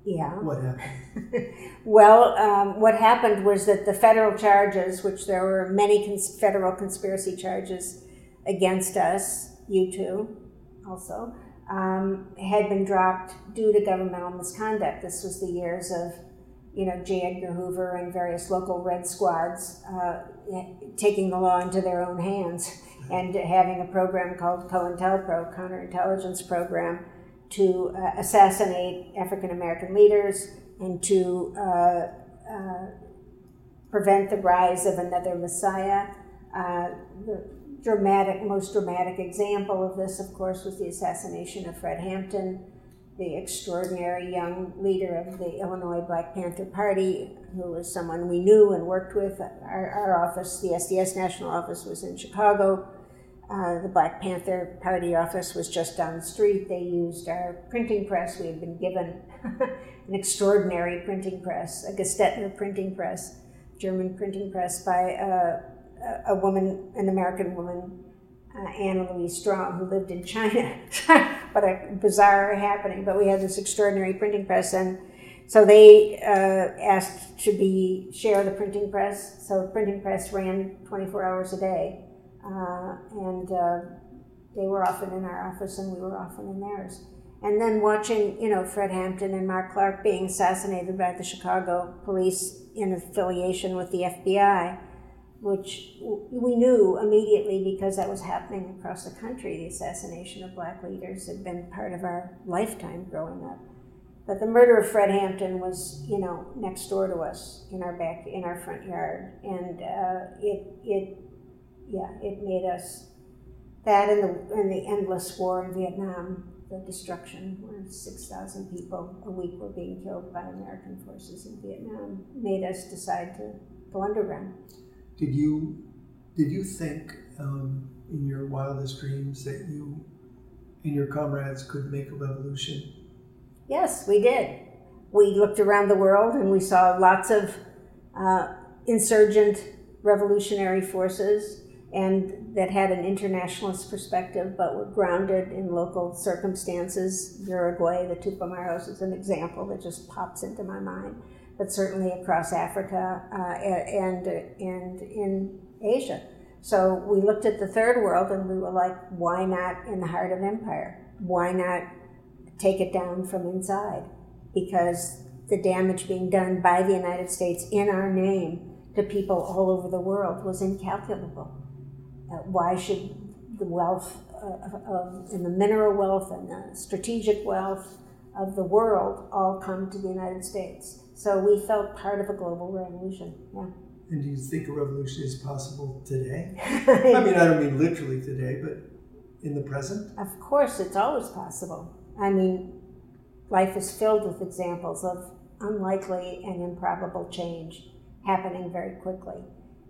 yeah. What happened? [LAUGHS] well, um, what happened was that the federal charges, which there were many cons- federal conspiracy charges against us, you two also, um, had been dropped due to governmental misconduct. This was the years of, you know, J. Edgar Hoover and various local red squads uh, taking the law into their own hands and having a program called COINTELPRO, Counterintelligence Program, to uh, assassinate African American leaders and to uh, uh, prevent the rise of another Messiah. Uh, the dramatic, most dramatic example of this, of course, was the assassination of Fred Hampton, the extraordinary young leader of the Illinois Black Panther Party, who was someone we knew and worked with. Our, our office, the SDS National Office, was in Chicago. Uh, the Black Panther Party office was just down the street. They used our printing press. We had been given [LAUGHS] an extraordinary printing press, a Gestetner printing press, German printing press by uh, a woman, an American woman, uh, Anna Louise Strong, who lived in China. [LAUGHS] what a bizarre happening! But we had this extraordinary printing press, and so they uh, asked to be share the printing press. So the printing press ran 24 hours a day, uh, and uh, they were often in our office, and we were often in theirs. And then watching, you know, Fred Hampton and Mark Clark being assassinated by the Chicago police in affiliation with the FBI which we knew immediately because that was happening across the country. The assassination of black leaders had been part of our lifetime growing up. But the murder of Fred Hampton was, you know, next door to us in our back, in our front yard, and uh, it, it, yeah, it made us that and the and the endless war in Vietnam, the destruction where six thousand people a week were being killed by American forces in Vietnam, made us decide to go underground. Did you did you think um, in your wildest dreams that you and your comrades could make a revolution? Yes, we did. We looked around the world and we saw lots of uh, insurgent revolutionary forces and that had an internationalist perspective but were grounded in local circumstances. Uruguay, the Tupamaros is an example that just pops into my mind but certainly across Africa uh, and, and in Asia. So we looked at the third world and we were like, why not in the heart of empire? Why not take it down from inside? Because the damage being done by the United States in our name to people all over the world was incalculable. Uh, why should the wealth uh, of, and the mineral wealth and the strategic wealth of the world all come to the United States? So we felt part of a global revolution. Yeah. And do you think a revolution is possible today? [LAUGHS] I mean, I don't mean literally today, but in the present? Of course, it's always possible. I mean, life is filled with examples of unlikely and improbable change happening very quickly.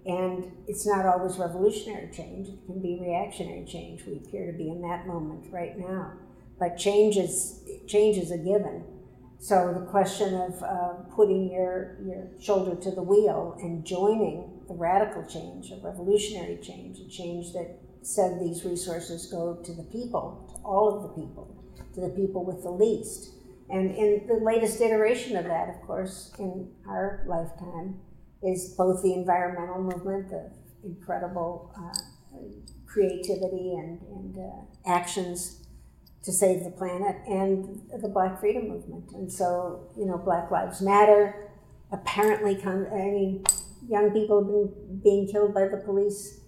And it's not always revolutionary change, it can be reactionary change. We appear to be in that moment right now. But change is, change is a given. So the question of uh, putting your, your shoulder to the wheel and joining the radical change, a revolutionary change, a change that said these resources go to the people, to all of the people, to the people with the least. And in the latest iteration of that, of course, in our lifetime, is both the environmental movement, the incredible uh, creativity and, and uh, actions to save the planet and the Black Freedom Movement. And so, you know, Black Lives Matter apparently come. I mean, young people have been being killed by the police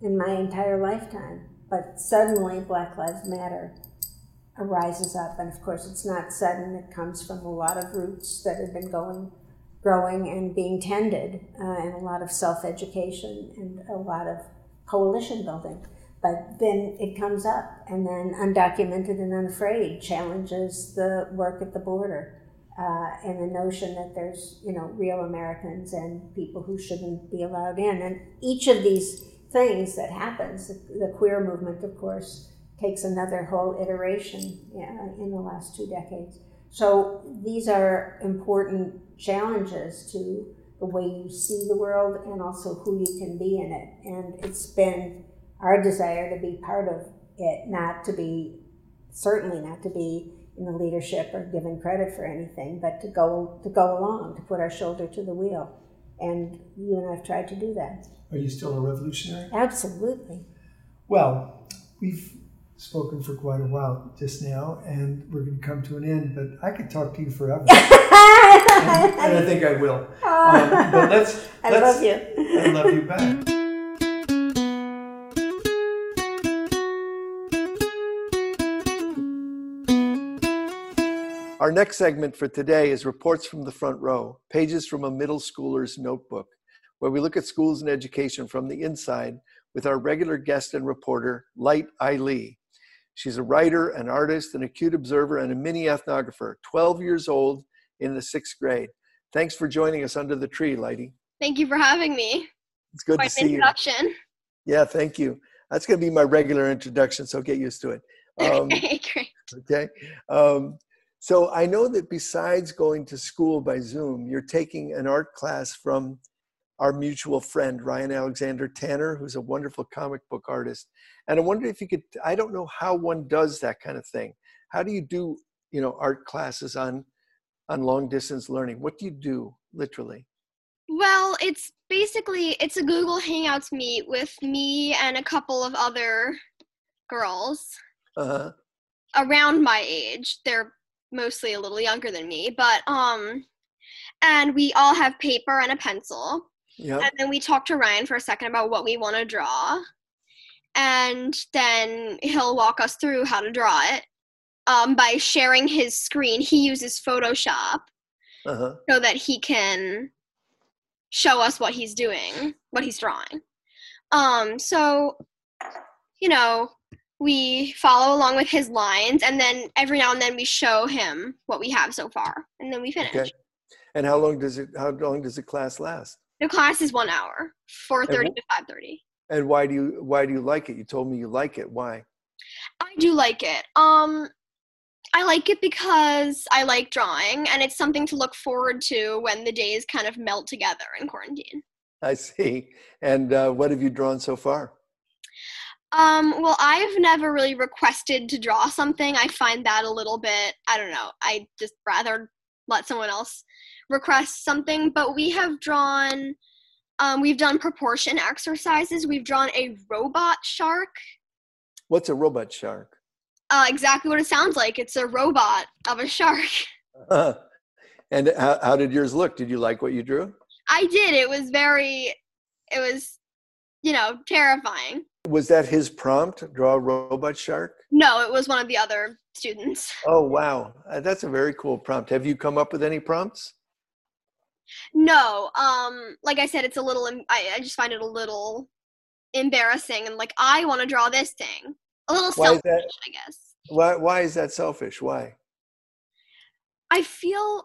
in my entire lifetime, but suddenly Black Lives Matter arises up, and of course, it's not sudden. It comes from a lot of roots that have been going, growing, and being tended, uh, and a lot of self-education and a lot of coalition building. But then it comes up, and then undocumented and unafraid challenges the work at the border. Uh, and the notion that there's you know real Americans and people who shouldn't be allowed in, and each of these things that happens, the, the queer movement, of course, takes another whole iteration in the last two decades. So these are important challenges to the way you see the world and also who you can be in it. And it's been our desire to be part of it, not to be, certainly not to be in the leadership or given credit for anything, but to go to go along, to put our shoulder to the wheel. And you and I've tried to do that. Are you still a revolutionary? Absolutely. Well, we've spoken for quite a while just now, and we're going to come to an end. But I could talk to you forever, and, [LAUGHS] and, I think I will. [LAUGHS] Um, but let's. I let's, love you. I love you back. Our next segment for today is Reports from the Front Row, pages from a middle schooler's notebook, where we look at schools and education from the inside with our regular guest and reporter, Light Eileen. She's a writer, an artist, an acute observer, and a mini ethnographer, 12 years old in the sixth grade. Thanks for joining us under the tree, Lighty. Thank you for having me. It's good Quite to see you. Yeah, thank you. That's going to be my regular introduction, so get used to it. [LAUGHS] Um, Okay, great. okay. Um, so I know that besides going to school by Zoom, you're taking an art class from our mutual friend, Ryan Alexander Tanner, who's a wonderful comic book artist. And I wonder if you could, I don't know how one does that kind of thing. How do you do, you know, art classes on, on long distance learning? What do you do literally? Well, it's basically it's a Google Hangouts meet with me and a couple of other girls Uh-huh. around my age. They're mostly a little younger than me, but um and we all have paper and a pencil. Yeah. And then we talk to Ryan for a second about what we want to draw. And then he'll walk us through how to draw it um, by sharing his screen. He uses Photoshop Uh-huh. so that he can show us what he's doing, what he's drawing. Um, so, you know, we follow along with his lines, and then every now and then we show him what we have so far, and then we finish. Okay. And how long does it, how long does the class last? The class is one hour, four thirty wh- to five thirty. And why do you, why do you like it? You told me you like it. Why? I do like it. Um, I like it because I like drawing, and it's something to look forward to when the days kind of melt together in quarantine. I see. And uh, what have you drawn so far? Um, well, I've never really requested to draw something. I find that a little bit, I don't know, I just rather let someone else request something. But we have drawn, um, we've done proportion exercises. We've drawn a robot shark. What's a robot shark? Uh, exactly what it sounds like. It's a robot of a shark. [LAUGHS] and how, how did yours look? Did you like what you drew? I did. It was very, it was, you know, terrifying. Was that his prompt? Draw a robot shark? No, it was one of the other students. Oh, wow. Uh, that's a very cool prompt. Have you come up with any prompts? No, um, like I said, it's a little. I, I just find it a little embarrassing, and like I want to draw this thing. A little Why selfish, that? I guess. Why, why is that selfish? Why? I feel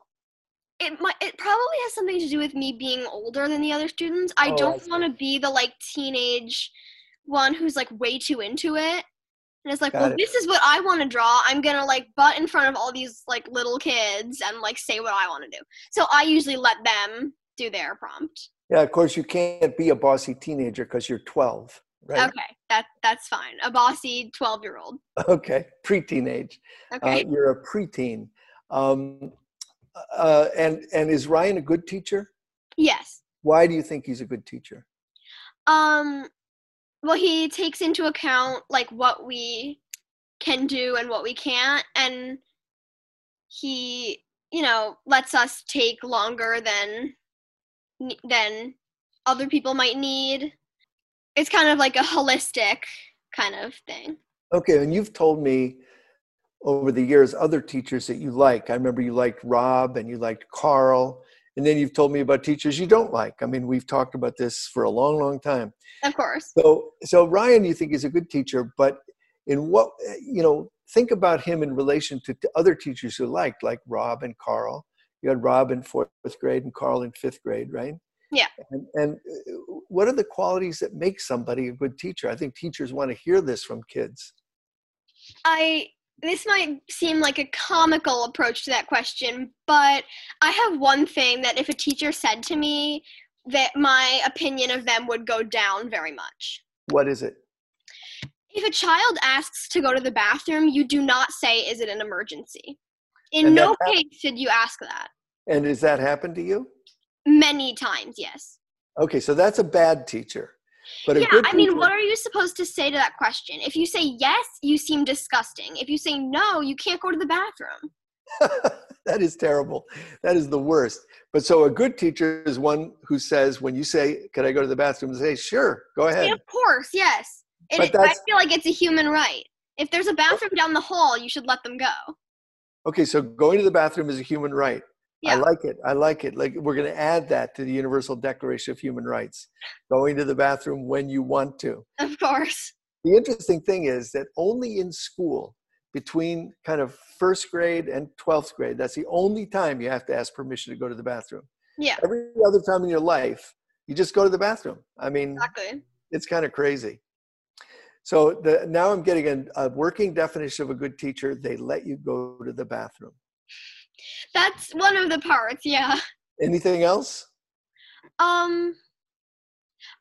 it might. It probably has something to do with me being older than the other students. I Oh, don't want to be the like teenage one who's like way too into it. And it's like, Got well, it. this is what I want to draw. I'm gonna like butt in front of all these like little kids and like say what I want to do. So I usually let them do their prompt. Yeah, of course, you can't be a bossy teenager because you're 12, right? Okay, that that's fine. A bossy twelve year old. [LAUGHS] Okay, pre-teenage. Okay. Uh, you're a preteen. Um, uh, and, and is Ryan a good teacher? yes. Why do you think he's a good teacher? Um. Well, he takes into account like what we can do and what we can't, and he, you know, lets us take longer than than other people might need. It's kind of like a holistic kind of thing. Okay, and you've told me over the years other teachers that you like. I remember you liked Rob and you liked Carl, and then you've told me about teachers you don't like. I mean, we've talked about this for a long, long time. Of course. So, so Ryan, you think is a good teacher, but in what you know, think about him in relation to, to other teachers you liked, like Rob and Carl. You had Rob in fourth grade and Carl in fifth grade, right? Yeah. And, and uh, what are the qualities that make somebody a good teacher? I think teachers want to hear this from kids. I this might seem like a comical approach to that question, but I have one thing that if a teacher said to me that my opinion of them would go down very much. What is it? If a child asks to go to the bathroom, you do not say is it an emergency. In And no case should you ask that. And does that happen to you? Many times, yes. Okay, so that's a bad teacher. But yeah, I mean, what are you supposed to say to that question? If you say yes, you seem disgusting. If you say no, you can't go to the bathroom. [LAUGHS] that is terrible. That is the worst. But so a good teacher is one who says, when you say, "Can I go to the bathroom?" And say, "Sure, go ahead." Yeah, of course, yes. It, I feel like it's a human right. If there's a bathroom down the hall, you should let them go. Okay, so going to the bathroom is a human right. I like it. I like it. Like we're going to add that to the Universal Declaration of Human Rights. Going to the bathroom when you want to. Of course. The interesting thing is that only in school, between kind of first grade and 12th grade, that's the only time you have to ask permission to go to the bathroom. Yeah. Every other time in your life, you just go to the bathroom. I mean, Exactly. it's kind of crazy. So the, now I'm getting a, a working definition of a good teacher. They let you go to the bathroom. That's one of the parts. Yeah. Anything else? Um,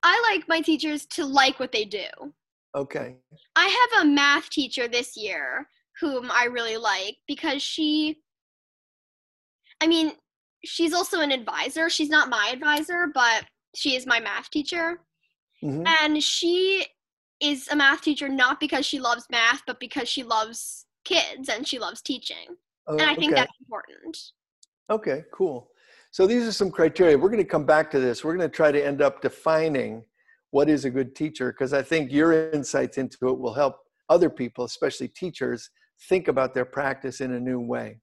I like my teachers to like what they do. Okay. I have a math teacher this year whom I really like because she, I mean, she's also an advisor. She's not my advisor, but she is my math teacher. Mhm. And she is a math teacher not because she loves math, but because she loves kids and she loves teaching. Oh, And I think okay. that's important. Okay, cool. So these are some criteria. We're going to come back to this. We're going to try to end up defining what is a good teacher because I think your insights into it will help other people, especially teachers, think about their practice in a new way.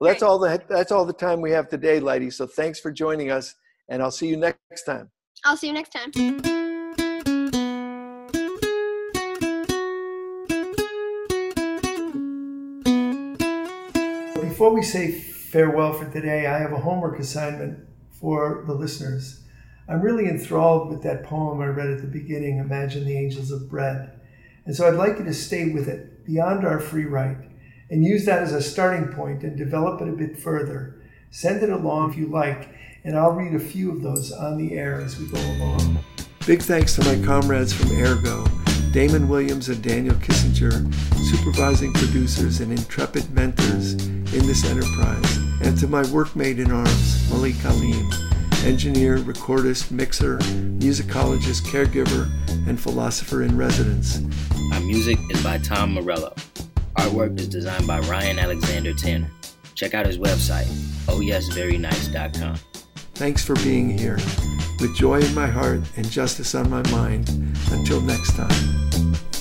Well, that's all the that's all the time we have today, Lighty. So thanks for joining us, and I'll see you next time. I'll see you next time. Before we say farewell for today, I have a homework assignment for the listeners. I'm really enthralled with that poem I read at the beginning, Imagine the Angels of Bread. And so I'd like you to stay with it beyond our free write and use that as a starting point and develop it a bit further. Send it along if you like, and I'll read a few of those on the air as we go along. Big thanks to my comrades from Airgo, Damon Williams and Daniel Kisslinger, supervising producers and intrepid mentors in this enterprise, and to my workmate in arms, Malik Alim, engineer, recordist, mixer, musicologist, caregiver, and philosopher in residence. Our music is by Tom Morello. Artwork is designed by Ryan Alexander Tanner. Check out his website, ohyesverynice.com. Thanks for being here. With joy in my heart and justice on my mind. Until next time.